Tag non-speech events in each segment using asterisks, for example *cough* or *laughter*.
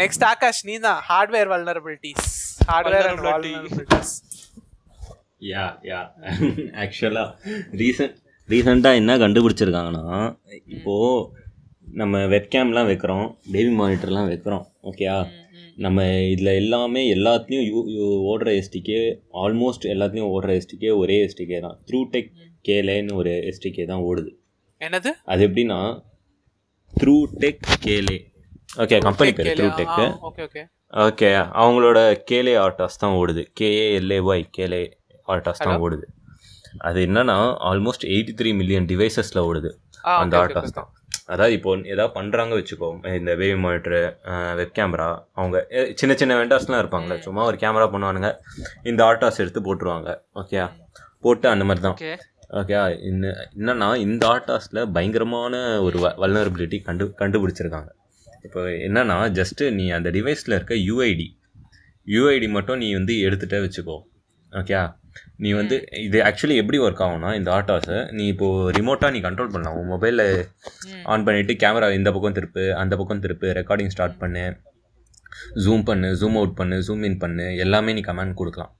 Next Akash நீ தான் hardware vulnerabilities hardware. Vulnerabilities yeah yeah ஆக்சுவலாக ரீசன்ட் ரீசெண்டாக என்ன கண்டுபிடிச்சிருக்காங்கன்னா இப்போது நம்ம வெப்கேம்லாம் வைக்கிறோம் பேபி மானிட்டர்லாம் வைக்கிறோம் ஓகேயா நம்ம இதில் எல்லாமே எல்லாத்துலேயும் யூ யூ ஓடுற எஸ்டிகே ஆல்மோஸ்ட் எல்லாத்துலேயும் ஓடுற எஸ்டிகே ஒரே எஸ்டிகே தான். த்ரூ டெக் கேலேன்னு ஒரு எஸ்டிகே தான் ஓடுது. என்னது? அது எப்படின்னா ThroughTek Kalay okay company பேர் ThroughTek okay okay okay அவங்களோட கேலே ஆர்டாஸ் தான் ஓடுது. கேஏஎல்ஏஒய் கேலே ஆர்டாஸ் தான் ஓடுது. அது என்னன்னா ஆல்மோஸ்ட் எயிட்டி த்ரீ மில்லியன் டிவைசஸில் ஓடுது. அந்த ஆர்டாஸ் தான். அதாவது இப்போ ஏதாவது பண்ணுறாங்க வச்சுக்கோ இந்த வேவ் மானிட்டரு வெப் கேமரா அவங்க சின்ன சின்ன வெண்டார்ஸ்லாம் இருப்பாங்களே சும்மா ஒரு கேமரா பண்ணுவானுங்க. இந்த ஆர்டாஸ் எடுத்து போட்டுருவாங்க. ஓகே போட்டு அந்த மாதிரி தான். ஓகே ஓகே இன்ன என்னன்னா இந்த ஆர்டாஸில் பயங்கரமான ஒரு வல்னரபிலிட்டி கண்டு கண்டுபிடிச்சிருக்காங்க. இப்போ என்னன்னா ஜஸ்ட்டு நீ அந்த டிவைஸில் இருக்க யூஐடி யூஐடி மட்டும் நீ வந்து எடுத்துகிட்டே வச்சுக்கோ. ஓகே நீ வந்து இது ஆக்சுவலி எப்படி ஒர்க் ஆகும்னா இந்த ஆட்டாஸை நீ இப்போது ரிமோட்டாக நீ கண்ட்ரோல் பண்ணலாம். உன் மொபைலில் ஆன் பண்ணிவிட்டு கேமரா இந்த பக்கம் திருப்பு அந்த பக்கம் திருப்பு ரெக்கார்டிங் ஸ்டார்ட் பண்ணு ஜூம் பண்ணு ஜூம் அவுட் பண்ணு ஜூம் இன் பண்ணு எல்லாமே நீ கமெண்ட் கொடுக்கலாம்.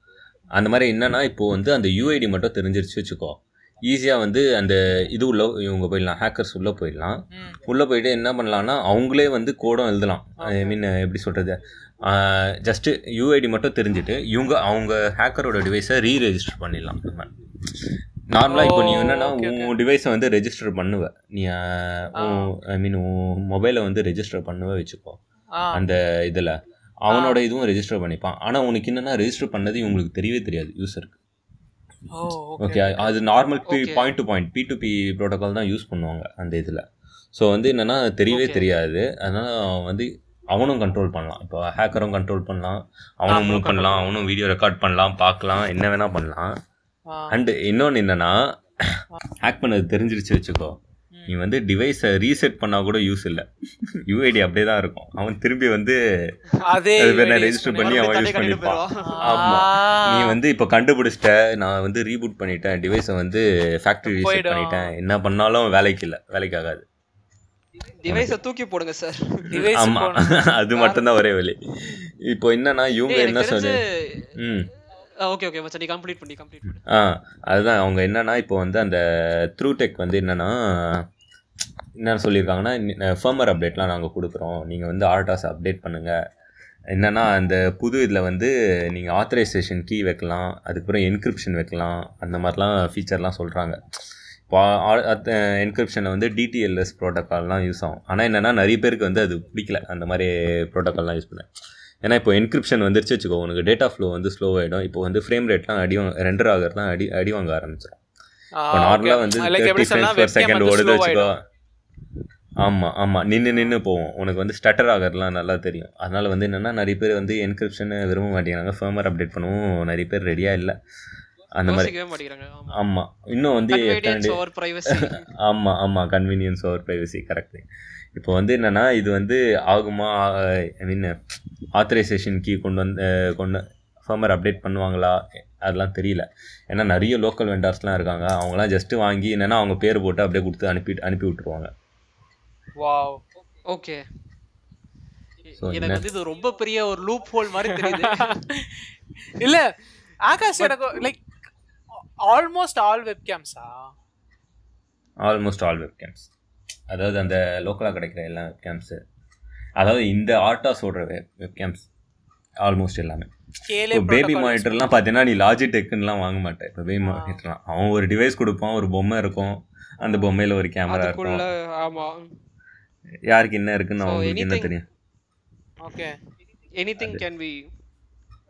அந்த மாதிரி என்னன்னா இப்போது வந்து அந்த யூஐடி மட்டும் தெரிஞ்சிருச்சு வச்சுக்கோ. ஈஸியாக வந்து அந்த இது உள்ள இவங்க போயிடலாம் ஹேக்கர்ஸ் உள்ளே போயிடலாம். உள்ளே போயிட்டு என்ன பண்ணலாம்னா அவங்களே வந்து கோடும் எழுதலாம். ஐ மீன் எப்படி சொல்கிறது ஜஸ்ட்டு யூஐடி மட்டும் தெரிஞ்சுட்டு இவங்க அவங்க ஹேக்கரோட டிவைஸை ரீ ரெஜிஸ்டர் பண்ணிடலாம். நம்ம நார்மலாக இப்போ நீ Oh, என்னன்னா. உன் டிவைஸை வந்து ரெஜிஸ்டர் பண்ணுவ. நீ ஐ மீன் உன் மொபைலை வந்து ரெஜிஸ்டர் பண்ணுவ வச்சுக்கோ. அந்த இதில். அவனோட இதுவும் ரெஜிஸ்டர் பண்ணிப்பான். ஆனால் உனக்கு என்னென்னா ரெஜிஸ்டர் பண்ணது இவங்களுக்கு தெரியவே தெரியாது யூசருக்கு ஓகே அது normal P. Point to point P to P protocol தான் யூஸ் பண்ணுவாங்க அந்த இதில். ஸோ வந்து என்னென்னா தெரியவே. தெரியாது. அதனால் வந்து அவனும் கண்ட்ரோல் பண்ணலாம். இப்போ ஹேக்கரும் கண்ட்ரோல் பண்ணலாம். அவனும் அவனும் மூவ் பண்ணலாம். அவனும் வீடியோ ரெக்கார்ட் பண்ணலாம் பார்க்கலாம் என்ன வேணால் பண்ணலாம். அண்டு இன்னொன்று என்னென்னா ஹேக் பண்ணது தெரிஞ்சிருச்சு வச்சுக்கோ. நீ வந்து டிவைஸை ரீசெட் பண்ணால் கூட யூஸ் இல்லை. யூஐடி அப்படியே தான் இருக்கும். அவன் திரும்பி வந்து அதே ரெஜிஸ்டர் பண்ணி அவன் யூஸ் கட்டிட்டு பண்ணிப்பான். போயிடுவான். ஆமா. ஆ. நீ வந்து இப்போ கண்டுபிடிச்சிட்ட நான் வந்து ரீபூட் பண்ணிட்டேன் டிவைஸை வந்து ஃபேக்ட்ரி ரீசெட். பண்ணிட்டேன். என்ன பண்ணாலும் வேலைக்கு இல்லை வேலைக்கு ஆகாது. டிவைஸை தூக்கி போடுங்க சார் ஆமா. அது மட்டும்தான் ஒரே வழி. இப்போ என்னன்னா இவங்க என்ன சொல்லு ம். ஓகே ஓகே மச்சான் நீ கம்ப்ளீட் பண்ணி கம்ப்ளீட் பண்ணி. ஆ அதுதான். அவங்க என்னன்னா இப்போ வந்து அந்த த்ரூ டெக் வந்து என்னன்னா என்ன சொல்லியிருக்காங்கன்னா ஃபர்மர் அப்டேட்லாம் நாங்கள் கொடுக்குறோம். நீங்கள் வந்து ஆர்டாஸ் அப்டேட் பண்ணுங்கள் என்னன்னா அந்த புது இதில் வந்து நீங்கள் ஆத்தரைசேஷன் கீ வைக்கலாம் அதுக்கப்புறம் என்கிரிப்ஷன் வைக்கலாம் அந்த மாதிரிலாம் ஃபீச்சர்லாம் சொல்கிறாங்க இப்போ என்கிரிப்ஷனில் வந்து டிடிஎல்எஸ் ப்ரோட்டோக்கால்லாம் யூஸ் ஆகும். ஆனால் என்னென்னா நிறைய பேருக்கு வந்து அது பிடிக்கல. அந்த மாதிரி ப்ரோட்டோக்கால்லாம் யூஸ் பண்ண. ஏன்னா இப்போ என்கிரிப்ஷன் வந்துருச்சு வச்சுக்கோ உனக்கு டேட்டா ஃப்ளோ வந்து ஸ்லோ ஆகிடும் இப்போ வந்து ஃப்ரேம் ரேட்லாம் அடி ரெண்டர் ஆகிறதுலாம் அடி அடி வாங்க ஆரம்பிச்சிடும் இப்போ. நார்மலாக வந்து தேர்ட்டி ஃப்ரேம்ஸ் பெர் செகண்ட் ஓடுது வச்சுக்கோ. ஆமாம் ஆமாம் நின்று நின்று போகும் உனக்கு வந்து ஸ்டட்டர் ஆகிறதுலாம் நல்லா தெரியும். அதனால் வந்து என்னென்னா நிறைய பேர் வந்து என்கிரிப்ஷன் விரும்ப மாட்டேங்கிறாங்க. ஃபர்மர் அப்டேட் பண்ணவும். நிறைய பேர் ரெடியாக இல்லை. அந்த மாதிரி. ஆமாம் இன்னும் வந்து ஆமாம் ஆமாம் கன்வீனியன்ஸ் ஓவர் ப்ரைவசி கரெக்டு இப்போ வந்து என்னென்னா இது வந்து ஆகுமா? ஐ மீன் ஆத்தரைசேஷன் கீ கொண்டு வந்து கொண்டு ஃபர்மர் அப்டேட் பண்ணுவாங்களா? அதெல்லாம் தெரியல. ஏன்னா நிறைய லோக்கல் வெண்டார்ஸ்லாம் இருக்காங்க. அவங்களாம் ஜஸ்ட்டு வாங்கி என்னென்னா அவங்க பேர் போட்டு அப்படியே கொடுத்து அனுப்பி அனுப்பி விட்ருவாங்க Wow. ஓகே எனக்கு வந்து இது ரொம்ப பெரிய ஒரு லூப் ஹோல் மாதிரி தெரியுது. *laughs* இல்ல ஆகாஷ் எனக்கு லைக் ஆல்மோஸ்ட் ஆல் வெப்கேம்ஸா ஆல்மோஸ்ட் ஆல் வெப்கேம்ஸ் அதாவது அந்த லோக்கலாக கிடைக்கிற எல்லா வெப்கேம்ஸு அதாவது இந்த ஆர்டாஸ் ஓடுற வெப் வெப்கேம்ஸ் ஆல்மோஸ்ட் எல்லாமே. பேபி மானிட்டர்லாம் பார்த்தீங்கன்னா நீ லாஜிடெக்குன்னுலாம் வாங்க மாட்டேன். இப்போ பேபி மானிட்டர்லாம் அவன் ஒரு டிவைஸ் கொடுப்பான் ஒரு பொம்மை இருக்கும். அந்த பொம்மையில் ஒரு கேமரா இருக்கும். ஆமா. யாருக்கு என்ன இருக்குன்னு அவங்களுக்கு என்ன anything- தெரியும். Okay anything can be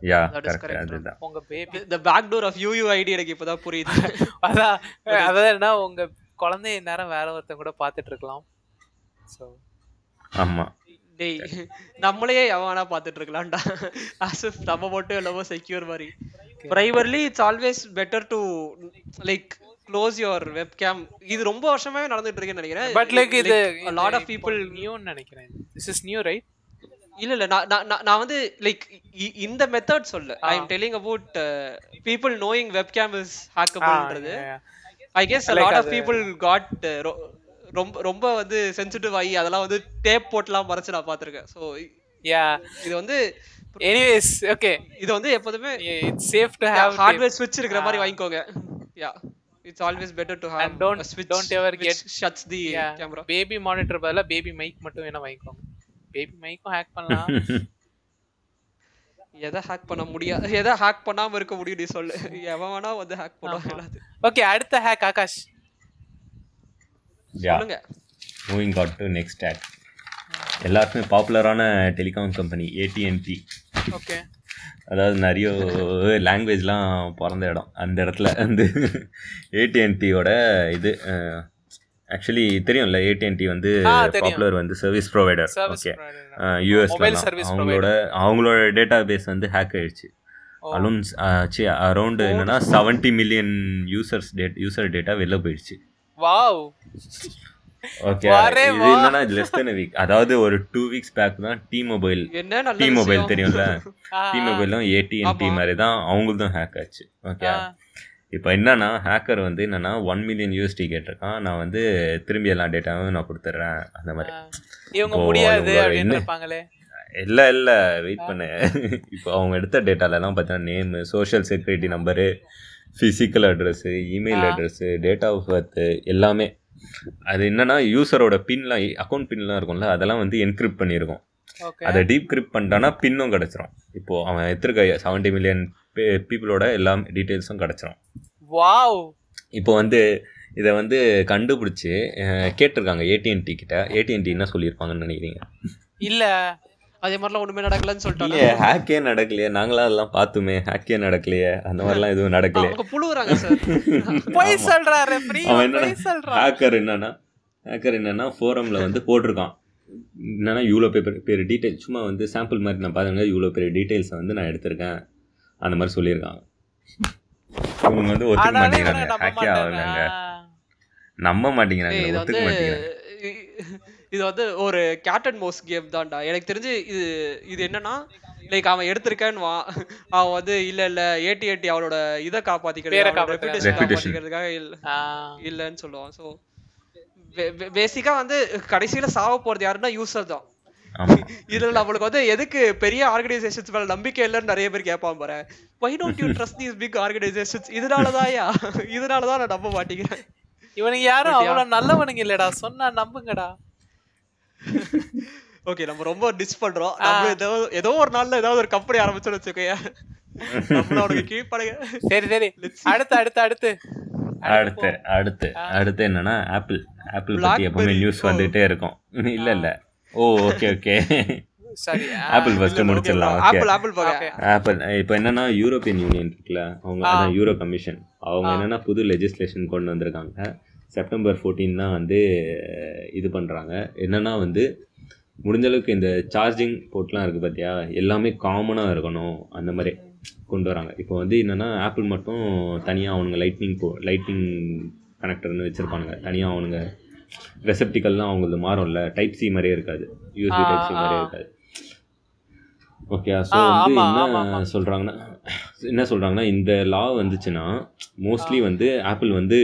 ya That is correct correct, அதுதான். உங்க baby the back door of UUID எனக்கு இப்பதான் புரியுது. *laughs* *laughs* அதான். அதான் என்ன உங்க குழந்தைய நேரம் வேற ஒருத்தன் கூட பாத்துட்டு இருக்கலாம். சோ ஆமாம் டேய் நம்மளையே எவனா பார்த்துட்டு இருக்கலாம்டா if நம்ம மட்டும் என்னவோ செக்யூர் மாதிரி. Primarily it's always better to like close your webcam இது ரொம்ப வருஷமாவே நடந்துட்டு இருக்குன்னு நினைக்கிறேன் பட் லைக் இது லாட் ஆஃப் பீப்புள் நியூன்னு நினைக்கிறேன். திஸ் இஸ் நியூ ரைட் இல்ல இல்ல நான் நான் வந்து லைக் இந்த மெத்தட் சொல்ல I am telling about people knowing webcam is ஹேக்கபிள்ன்றது I guess lot of people got ரொம்ப ரொம்ப வந்து சென்சிட்டிவ் ஆகி அதெல்லாம் வந்து டேப் போட்டுலாம் மறைச்சு நான் பார்த்திருக்கேன். ஸோ யா இது வந்து எனிவேஸ் ஓகே இது வந்து எப்போதுமே it's safe to have hardware ஸ்விட்ச் இருக்கிற மாதிரி வாங்கிக்கோங்க. Ya it's always better to have don't- ஸ்விட்ச் don't ever get- shuts the camera baby monitor பதிலா பேபி மைக் மட்டும் வேணா வாங்கிக்கோங்க. பேபி மைக்கும் ஹேக் பண்ணலாம். *laughs* எதை ஹேக் பண்ண முடியாது எதை ஹேக் பண்ணாம இருக்க முடியும் நீ சொல்லு. எவன் வேணா வந்து ஹேக் பண்ணுவான். ஓகே அடுத்த ஹேக் ஆகாஷ். சொல்லுங்க. Moving got to next ad எல்லாருக்குமே பாப்புலரான டெலிகாம் கம்பெனி ஏடிஎன்டி ஓகே அதாவது நிறைய லாங்குவேஜ்லாம் பிறந்த இடம். அந்த இடத்துல வந்து ஏடிஎன்டியோட இது ஆக்சுவலி தெரியும்ல ஏடிஎன்டி வந்து. பாப்புலர் வந்து சர்வீஸ் ப்ரொவைடர் ஓகே யூஎஸ்ல அவங்களோட அவங்களோட டேட்டா பேஸ் வந்து ஹேக் ஆயிடுச்சு. அலூன்ஸ் சி அரௌண்ட் என்னன்னா seventy million users that user data வெளில போயிடுச்சு. வாவ். ஓகே இது. என்னன்னா லெஸ் தென் வீக் அதாவது ஒரு டூ வீக்ஸ் பேக் தான் டி மொபைல் டி மொபைல். தெரியும்ல? டி மொபைலும் ஏடிஎன்டி. மாதிரி தான் அவங்களும் ஹேக் ஆச்சு. ஓகே இப்போ என்னன்னா ஹேக்கர் வந்து என்னன்னா ஒன் மில்லியன் யூஎஸ்டி கேட்டிருக்கான். நான் வந்து திரும்பி எல்லா டேட்டாவும் நான் கொடுத்துட்றேன். அந்த மாதிரி. இவங்க முடியாது இல்லை இல்லை. வெயிட் பண்ணு. *laughs* இப்போ அவங்க எடுத்த டேட்டாலலாம் பார்த்தீங்கன்னா name social security number physical address email. Address date of birth எல்லாமே. அது என்னன்னா யூசரோட பின்லாம் அக்கௌண்ட் பின்லாம் இருக்கும்ல அதெல்லாம் வந்து என்கிரிப்ட் பண்ணியிருக்கோம் அதை டீப் கிரிப்ட் பண்ணிட்டானா பின்னும் கிடச்சிரும். இப்போ அவன் எடுத்திருக்க செவன்ட்டி மில்லியன் பீப்புளோட எல்லா டீட்டெயில்ஸும் கிடச்சிரும். வாவ் இப்போ வந்து இதை வந்து கண்டுபிடிச்சி கேட்டிருக்காங்க ஏடிஎன்டி கிட்ட. ஏடிஎன்டி என்ன சொல்லியிருப்பாங்கன்னு நினைக்கிறீங்க? இல்ல. அதே மாதிரிலாம் ஒண்ணுமே நடக்கலன்னு சொல்லிட்டாங்க இல்லையே ஹேக்கே நடக்கலையே. நாங்களாம் அதெல்லாம் பார்த்துமே. ஹேக்கே நடக்கலையே. அந்த மாதிரிலாம் எதுவும் நடக்கலையே. அவங்க புழுவுறாங்க சார். பொய். சொல்றாரு அவன் சொல்றான் ஹேக்கர் என்னன்னா ஹேக்கர் என்னன்னா ஃபோரமில் வந்து போட்டிருக்கான். என்னன்னா இவ்வளோ பேர் பேர் டீட்டெயில் சும்மா வந்து சாம்பிள் மாதிரி நான் பாருங்க இவ்வளோ பெரிய டீட்டெயில்ஸை வந்து நான் எடுத்திருக்கேன். அந்த மாதிரி சொல்லியிருக்காங்க. இவங்க வந்து ஒத்துக்க மாட்டேங்கிறாங்க. ஹேக்கே ஆகலைங்க. நம்ப மாட்டேங்கிறாங்க. ஒத்துக்க மாட்டேங்கிறாங்க. இது வந்து ஒரு கேட் அண்ட் மவுஸ் கேம் தான்டா. எனக்கு தெரிஞ்சு இது இது என்னன்னா லைக் அவன் எடுத்திருக்கேன்னு வா அவன் வந்து இல்ல இல்ல ஏடி ஏடி அவளோட இதை. காப்பாத்திக்கிறதுக்காக இல்ல இல்லைன்னு சொல்லுவான். ஸோ பேசிக்கா வந்து கடைசியில சாவ போறது யாருன்னா யூசர் தான். *laughs* இதுல நம்மளுக்கு வந்து எதுக்கு பெரிய ஆர்கனைசேஷன்ஸ் மேல நம்பிக்கை இல்லைன்னு நிறைய பேர் கேட்பான் பாரு. Why don't you trust these big organisations இதனாலதான்யா. *laughs* இதனாலதான் நான் நம்ப மாட்டேங்கிறேன். இவனுங்க யாரும்? அவ்வளவு நல்லவனுங்க இல்லடா. சொன்னா நம்புங்கடா. *laughs* ஓகே நம்ம ரொம்ப டிஸ் பண்றோம். நம்ம ஏதோ ஏதோ ஒரு நாள்ல ஏதாவது ஒரு கம்பெனி ஆரம்பிச்சோம்னு வச்சுக்கோங்க நம்மள அவனுக்கு கீழ்ப்படைங்க சரி சரி. அடுத்து அடுத்து அடுத்து. அடுத்து அடுத்து. அடுத்து என்னன்னா ஆப்பிள் ஆப்பிள் பற்றி எப்பவுமே. நியூஸ் வந்துட்டே இருக்கும். *laughs* இல்ல இல்ல. ஓ ஓகே ஓகே சரி ஆப்பிள் ஃபர்ஸ்ட் முடிச்சிடலாம். ஓகே ஆப்பிள் ஆப்பிள் ஆப்பிள் இப்போ என்னன்னா யூரோப்பியன் யூனியன் இருக்குல்ல. அவங்க யூரோ கமிஷன் அவங்க. என்னன்னா புது லெஜிஸ்லேஷன் கொண்டு வந்திருக்காங்க. செப்டம்பர் 14 தான் வந்து இது பண்ணுறாங்க என்னன்னா வந்து முடிஞ்ச அளவுக்கு இந்த சார்ஜிங் போர்ட்லாம் இருக்குது பார்த்தியா எல்லாமே காமனாக இருக்கணும் அந்த மாதிரி கொண்டு வராங்க. இப்போ வந்து என்னென்னா ஆப்பிள் மட்டும் தனியாக அவனுங்க லைட்னிங் போ லைட்னிங் கனெக்டர்னு வச்சுருப்பானுங்க. தனியாக அவனுங்க ரெசப்டிக்கல்லாம் அவங்களது மாறும்ல டைப் சி மாதிரியே இருக்காது. யூஎஸ்பி டைப் சி மாதிரியே. இருக்காது. ஓகே ஸோ வந்து என்ன. சொல்கிறாங்கன்னா என்ன சொல்கிறாங்கன்னா இந்த லா வந்துச்சுன்னா மோஸ்ட்லி வந்து ஆப்பிள் வந்து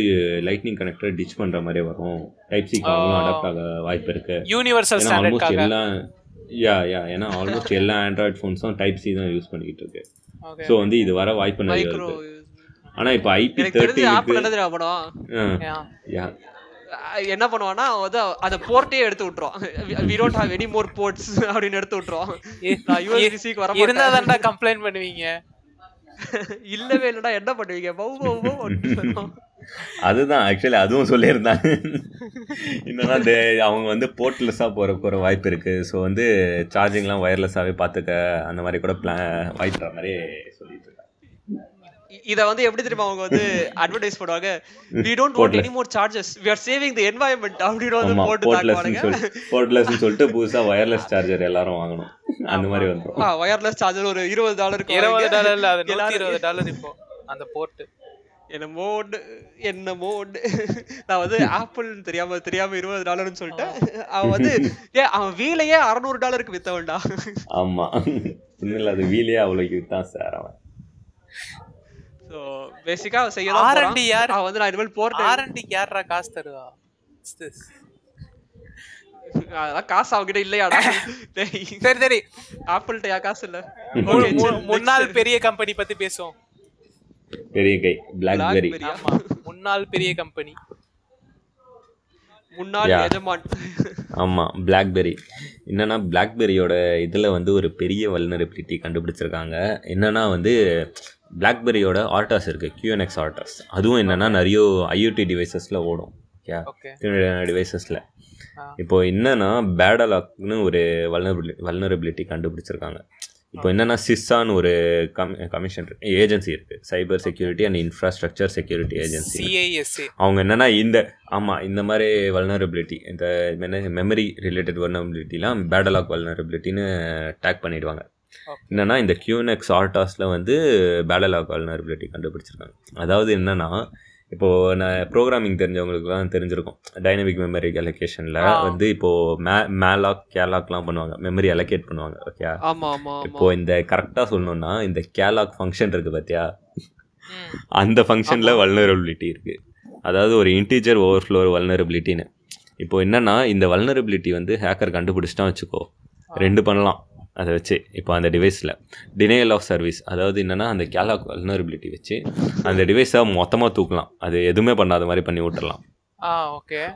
லைட்னிங் கனெக்டர் டிச் பண்ணுற மாதிரியே வரும். டைப் சிக்கு அவங்களும் ஓ. அடாப்ட் ஆக வாய்ப்பு இருக்கு. யூனிவர்சல் ஆல்மோஸ்ட் எல்லா யா யா ஏன்னா ஆல்மோஸ்ட் எல்லா ஆண்ட்ராய்ட் ஃபோன்ஸும் டைப் சி தான் யூஸ் பண்ணிக்கிட்டு இருக்கு. ஸோ வந்து இது வர வாய்ப்பு நிறைய இருக்கு. ஆனால் இப்போ ஐபி தேர்ட்டி யா என்ன பண்ணுவான்னா வந்து அந்த போர்ட்டே எடுத்து விட்டுருவான் we don't have any more ports அப்படின்னு எடுத்து விட்டுருவான் நான் யூஎஸ்பிசிக்கு வர இருந்தா தான்டா கம்ப்ளைண்ட் பண்ணுவீங்க. இல்லவே இல்லடா என்ன பண்ணுவீங்க? பௌ பௌ பௌ அதுதான் ஆக்சுவலி அதுவும் சொல்லியிருந்தாங்க என்னன்னா இந்த அவங்க வந்து போர்ட்லெஸ்ஸாக போகிற போகிற வாய்ப்பு இருக்குது ஸோ வந்து சார்ஜிங்லாம் ஒயர்லெஸ்ஸாகவே பார்த்துக்க அந்த மாதிரி கூட பிளான் வாய்ப்புற மாதிரி சொல்லி இத வந்து எப்படி தெரியுமா அவங்க வந்து அட்வர்டைஸ் பண்ணுவாங்க? We don't want any more charges. We are saving the environment. அப்படின்னு வந்து போட்டு போர்ட்லெஸ்ன்னு சொல்லிட்டு புதுசாக ஒயர்லெஸ் சார்ஜர் எல்லாரும் வாங்கணும். அந்த மாதிரி வந்துடும் வயர்லெஸ் சார்ஜர் ஒரு இருபது டாலருக்கு இருபது டாலர் இல்ல அது நூத்தி எல்லாரும் இருபது டாலர் இப்போ அந்த போர்ட் என்னமோ ஒண்ணு என்னமோ ஒண்ணு நான் வந்து ஆப்பிள் தெரியாம தெரியாம இருபது டாலர்னு சொல்லிட்டேன். அவன் வந்து ஏ அவன் வீலையே அறநூறு டாலருக்கு வித்தவன்டா ஆமாம் இன்னும் அது வீலே அவ்வளோக்கு தான் சார் அவன். ஸோ பேசிக்கா அவன் செய்ய தான் R&D போறான். யார்? அவன் வந்து நான் இனிமேல் போர்ட் ஆர்என்டிக்கு யாரா காசு தருவா? அதெல்லாம் காசு அவகிட்ட இல்லையாடா சரி சரி ஆப்பிள்ட்ட யா காசு இல்ல. முன்னாள். பெரிய கம்பெனி பத்தி பேசுவோம் பெரிய கை பிளாக்பெரி முன்னாள் பெரிய கம்பெனி முன்னாள். எஜமான். ஆமாம் பிளாக்பெரி என்னன்னா பிளாக்பெரியோட இதில் வந்து ஒரு பெரிய வல்னரபிலிட்டி கண்டுபிடிச்சிருக்காங்க. என்னன்னா வந்து பிளாக்பெரியோட ஆர்டாஸ் இருக்குது QNX ஆர்டாஸ் அதுவும் என்னன்னா நிறைய ஐஓடி டிவைசஸில் ஓடும். டிவைசஸில் ஆ. இப்போ என்னன்னா பேடலாக்னு ஒரு வல்னரபிலி வல்னரபிலிட்டி கண்டுபிடிச்சிருக்காங்க. இப்போ என்னன்னா சிஸ்ஸான்னு ஒரு கம் கமிஷன் ஏஜென்சி இருக்குது cyber security and infrastructure security agency CISA அவங்க என்னன்னா இந்த ஆமாம் இந்த மாதிரி வல்னரபிலிட்டி இந்த மெமரி ரிலேட்டட் வல்னரபிலிட்டிலாம் பேடலாக் வல்னரபிலிட்டின்னு டேக் பண்ணிடுவாங்க. என்னன்னா இந்த கியூனெக்ஸ் ஆர்டாஸில் வந்து பேடலாக் வல்னரபிலிட்டி கண்டுபிடிச்சிருக்காங்க. அதாவது என்னன்னா இப்போது நான் ப்ரோக்ராமிங் தெரிஞ்சவங்களுக்குலாம் தெரிஞ்சிருக்கும். டைனமிக் மெமரி அலோகேஷனில். வந்து இப்போது மே மேலாக் கேலாக்லாம் பண்ணுவாங்க. மெமரி அலோகேட் பண்ணுவாங்க ஓகே ஆமா ஆமா ஆமா. இப்போ இந்த கரெக்டாக சொல்லணும்னா இந்த கேலாக் ஃபங்க்ஷன் இருக்குது பார்த்தியா. அந்த ஃபங்க்ஷனில் வல்னரபிலிட்டி இருக்குது அதாவது ஒரு இன்டீஜர் ஓவர்ஃப்ளோ வல்னரபிலிட்டின்னு இப்போ என்னன்னா இந்த வல்னரபிலிட்டி வந்து ஹேக்கர் கண்டுபிடிச்சிட்டா வச்சுக்கோ. ரெண்டு பண்ணலாம். அதை வச்சு இப்போ அந்த டிவைஸில் டினையல் ஆஃப் சர்வீஸ் அதாவது என்னன்னா அந்த கேலாக் வல்னரபிலிட்டி வச்சு அந்த டிவைஸை மொத்தமாக தூக்கலாம். அது எதுவுமே பண்ணாத மாதிரி பண்ணி விட்டுறலாம்.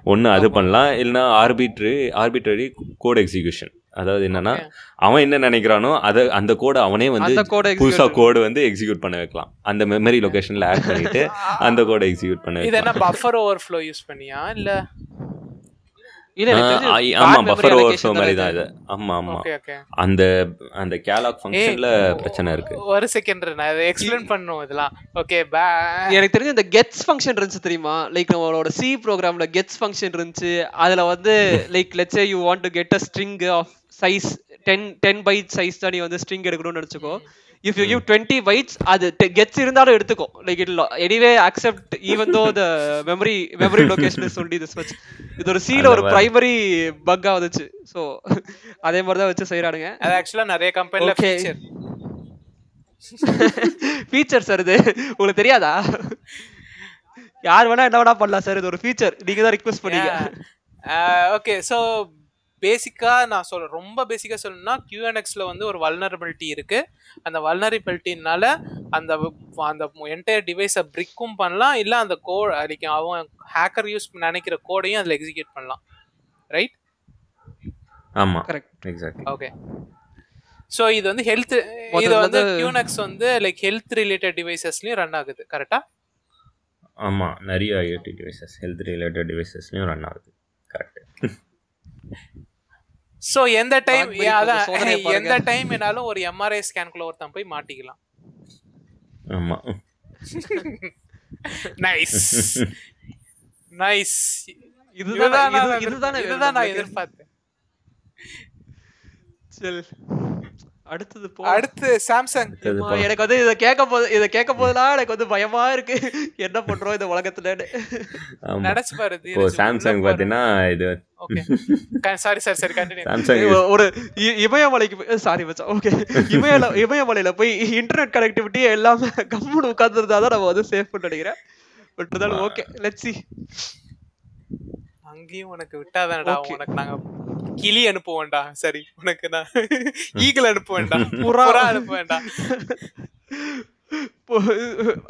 ஒன்று அது பண்ணலாம் இல்லைன்னா ஆர்பிட்ரி ஆர்பிட்ரரி கோட் எக்ஸிக்யூஷன் அதாவது என்னன்னா அவன் என்ன நினைக்கிறானோ அதை அந்த கோடை அவனே வந்து புதுசாக கோடு வந்து எக்ஸிக்யூட் பண்ண வைக்கலாம். அந்த மெமரி லொகேஷனில் ஆட் பண்ணிட்டு அந்த கோடை எக்ஸிக்யூட் பண்ண இது என்ன வைக்கலாம். பஃபர் ஓவர்ஃப்ளோ யூஸ் பண்ணியா இல்ல இல்ல எனக்கு தெரிஞ்சு ஆ, bad ஆமா பஃபர் தானே மாதிரி இது. தான் இது. ஆமா ஆமா. Okay okay. அந்த அந்த கேலாக் ஃபங்க்ஷன்ல பிரச்சனை இருக்கு. ஒரு செகண்ட் நான் இதை எக்ஸ்பிளைன் பண்ணும் இதெல்லாம். ஓகே பே எனக்கு தெரிஞ்ச இந்த கெட்ஸ் ஃபங்க்ஷன் இருந்துச்சு தெரியுமா? லைக் நம்மளோட சி ப்ரோக்ராம்ல கெட்ஸ் ஃபங்க்ஷன் இருந்துச்சு. அதுல வந்து like let's you want to get a string of size ten ten byte size தான் நீ வந்து ஸ்ட்ரிங் எடுக்கணும்னு நினச்சிக்கோ. If you give twenty bytes it gets இருந்தாலும் எடுத்துக்கோ. Like it anyway accept even though the memory memory location சொல்லி this much இது ஒரு சீல ஒரு. பிரைமரி பக்கா வந்துச்சு. ஸோ அதே மாதிரி தான் வச்சு செய்கிறானுங்க அது ஆக்சுவலா நிறைய கம்பெனில Okay. ஃபீச்சர் ஃபீச்சர் சார் இது. உங்களுக்கு தெரியாதா? யார் வேணா என்ன வேணா பண்ணலாம் சார் இது ஒரு ஃபீச்சர் நீங்க தான் ரிக்வெஸ்ட் பண்ணீங்க. ஓகே ஸோ பேசிக்கா நான் சொல்ல ரொம்ப பேசிக்கா சொல்லணும்னா கியூஎன்எக்ஸ்ல வந்து ஒரு வல்னரபிலிட்டி இருக்கு. அந்த வல்னரபிலிட்டினால அந்த அந்த என்டையர் டிவைஸை பிரிக்கும் பண்ணலாம் இல்ல அந்த கோட் அடிக்கும் அவன் ஹேக்கர் யூஸ் நினைக்கிற கோடையும் அதுல எக்ஸிக்யூட் பண்ணலாம். ரைட் ஆமா. கரெக்ட் எக்ஸாக்ட்லி ஓகே ஸோ இது வந்து ஹெல்த் இது வந்து கியூனெக்ஸ் வந்து லைக் ஹெல்த் ரிலேட்டட் டிவைசஸ்லயும் ரன் ஆகுது. கரெக்டா ஆமா. நிறைய ஐஓடி டிவைசஸ் ஹெல்த் ரிலேட்டட் டிவைசஸ்லயும் ரன் ஆகுது. கரெக்ட் *laughs* ஸோ எந்த டைம் *laughs* பாருங்க. எந்த டைம் வேணாலும் ஒரு எம்ஆர்ஐ ஸ்கேன்குள்ள ஒருத்தன் போய் மாட்டிக்கலாம் ஆமா *laughs* நைஸ் நைஸ் இதுதான் இதுதான் நான். எதிர்பார்த்தேன் சரி. அடுத்தது போ. அடுத்து சாம்சங். எனக்கு வந்து இதை கேட்க போது இதை கேட்க போதெல்லாம் எனக்கு வந்து பயமா இருக்கு. என்ன பண்றோம் இந்த உலகத்துலன்னு. ஆமா. நினைச்சு பாரு இப்போ சாம்சங் பார்த்தீங்கன்னா இது okay. Sorry sorry sorry continue Samsung ஒரு- இமயமலைக்கு சாரி மச்சான் ஓகே இமயல இமயமலையில போய் இன்டர்நெட் கனெக்டிவிட்டி எல்லாமே கம்முன்னு உட்கார்ந்துருந்தா தான் நம்ம வந்து சேஃப் நினைக்கிறேன். பட் ஓகே லெட்ஸ் சி அங்கேயும் உனக்கு விட்டாதானடா. உனக்கு நாங்க கிளி அனுப்புவோம்டா. சரி உனக்கு நான் *laughs* ஈகிள் அனுப்புவேன்டா. *laughs* புறா. புறா அனுப்புவேன்டா.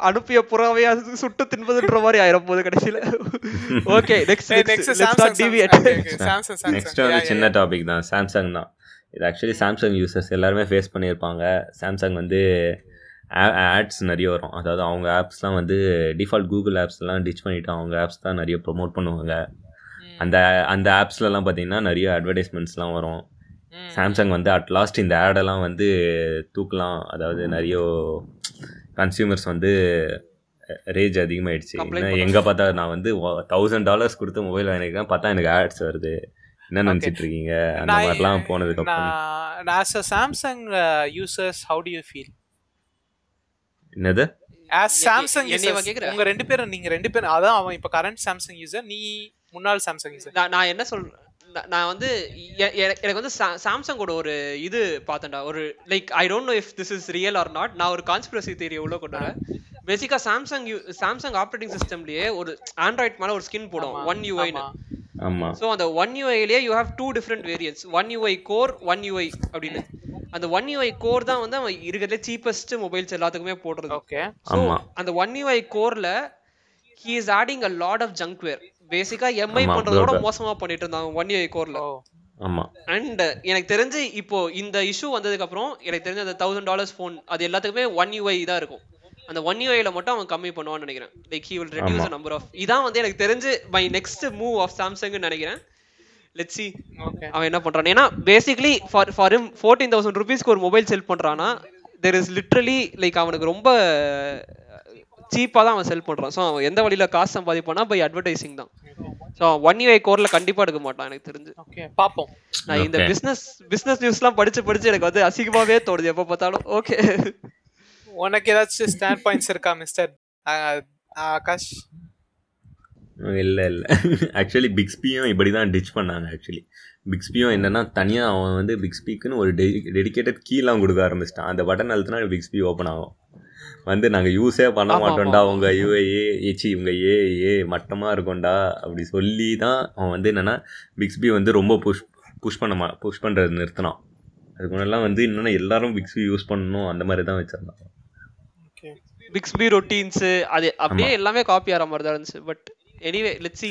அனுப்பிய புறாவையா சுட்டு தின்பதுன்ற மாதிரி ஆயிரம் போது கடைசியில okay next next next Samsung not deviate Samsung next வந்து சின்ன டாபிக் தான். சாம்சங் தான். இது ஆக்சுவலி சாம்சங் யூசர்ஸ் எல்லாருமே ஃபேஸ் பண்ணியிருப்பாங்க. சாம்சங் வந்து ஆட்ஸ் நிறைய வரும். அதாவது அவங்க ஆப்ஸ்லாம் வந்து டிஃபால்ட் கூகுள் ஆப்ஸ்லாம் டிச் பண்ணிவிட்டு அவங்க ஆப்ஸ் தான் நிறைய ப்ரொமோட் பண்ணுவாங்க. அந்த அந்த ஆப்ஸ்லலாம் பார்த்தீங்கன்னா நிறைய அட்வர்டைஸ்மெண்ட்ஸ்லாம் வரும். சாம்சங் வந்து அட் லாஸ்ட் இந்த ஆடெல்லாம் வந்து தூக்கலாம். அதாவது நிறைய கன்சியூமர்ஸ் வந்து ரேஜ் அதிகமாயிடுச்சு. எங்கே பார்த்தா நான் வந்து தௌசண்ட் டாலர்ஸ் கொடுத்து மொபைல் வாங்கியிருக்கேன். பார்த்தா எனக்கு ஆட்ஸ் வருது. என்ன நினச்சிட்டு இருக்கீங்க? அந்த நான் மாதிரிலாம் போனதுக்கு அப்புறம். As a Samsung users how do you feel என்னது? As Samsung? உங்க ரெண்டு பேரும் நீங்க ரெண்டு பேரும் அதான் அவன் இப்ப கரண்ட் சாம்சங் யூசர் நீ முன்னாள் சாம்சங் நான் என்ன சொல் நான் வந்து எனக்கு வந்து சா- சாம்சங்கோட ஒரு இது பார்த்தேன்டா. ஒரு like I don't know if this is real or not நான் ஒரு கான்ஸ்பிரசி தியரி உள்ள கொண்டு வரேன். Basically Samsung you Samsung operating சிஸ்டம்லயே ஒரு ஆண்ட்ராய்ட் மேல ஒரு ஸ்கின் போடும். ஒன் யூஐன்னு ஆமா. ஸோ அந்த one யூஐலேயே you have two different variants one UI core one UI அப்படின்னு. அந்த ஒன் யூஐ கோர் தான் வந்து அவன் இருக்கிறதுல சீப்பஸ்ட் மொபைல்ஸ் எல்லாத்துக்குமே போடுறது. ஓகே. அந்த one UI கோர்ல he is adding a lot of junkware basically MI பண்றதோட bro. மோசமா பண்ணிட்டு இருந்தாங்க ஒன் யூஐ கோர்ல ஆமா. அண்ட் எனக்கு தெரிஞ்சு இப்போ இந்த இஷ்யூ வந்ததுக்கு அப்புறம் எனக்கு தெரிஞ்ச அந்த தௌசண்ட் டாலர்ஸ் ஃபோன் அது எல்லாத்துக்குமே ஒன் யூஐ தான் இருக்கும். அந்த ஒன் யூஐல மட்டும் அவன் கம்மி பண்ணுவான்னு நினைக்கிறேன். Like he will reduce. Number of இதான் வந்து எனக்கு தெரிஞ்சு மை நெக்ஸ்ட் மூவ் ஆஃப் சாம்சங்னு நினைக்கிறேன். லெட் சி அவன் என்ன பண்றான்? ஏன்னா basically for for him fourteen thousand ருபீஸ்க்கு ஒரு மொபைல் செல் பண்றான்னா தெர் இஸ் லிட்ரலி லைக் அவனுக்கு ரொம்ப சீப்பாக தான் அவன் செல் பண்றான். ஸோ அவன் எந்த வழியில காசு சம்பாதிப்பானா பை அட்வர்டைசிங் தான். ஸோ ஒன் யூஐ கோர்ல கண்டிப்பா எடுக்க மாட்டான் எனக்கு தெரிஞ்சு. ஓகே பாப்போம் நான் இந்த Okay. பிசினஸ் பிசினஸ் நியூஸ்லாம் படிச்சு படிச்சு எனக்கு வந்து அசிங்கமாவே தோணுது. எப்போ பார்த்தாலும். ஓகே உனக்கு ஏதாச்சும் ஸ்டாண்ட் பாயிண்ட்ஸ் இருக்கா மிஸ்டர் ஆகாஷ்? இல்லை இல்லை. ஆக்சுவலி பிக்ஸ்பியும் இப்படி தான் டிச் பண்ணாங்க ஆக்சுவலி பிக்ஸ்பியும் என்னன்னா தனியாக அவன் வந்து பிக்ஸ்பிக்குன்னு ஒரு டெடி டெடிக்கேட்டட் கீலாம் கொடுக்க ஆரம்பிச்சிட்டான். அந்த பட்டன் அழுத்தினா பிக்ஸ்பி ஓப்பன் ஆகும். வந்து நாங்கள் யூஸே பண்ண மாட்டோம்டா. உங்கள் யூஏஏ ஏச்சி உங்க ஏ ஏ மட்டமாக இருக்கும்டா. அப்படி சொல்லி தான் அவன் வந்து என்னென்னா பிக்ஸ்பி வந்து ரொம்ப புஷ் புஷ் பண்ண மா புஷ் பண்ணுறது நிறுத்தினான். அதுக்கு முன்னெல்லாம் வந்து என்னென்னா எல்லாரும் பிக்ஸ்பி யூஸ் பண்ணணும். அந்த மாதிரி தான் வச்சிருந்தான் ஓகே பிக்ஸ்பி ரொட்டீன்ஸ் அது அப்படியே எல்லாமே காப்பி ஆகிற மாதிரி தான் இருந்துச்சு. But anyway let see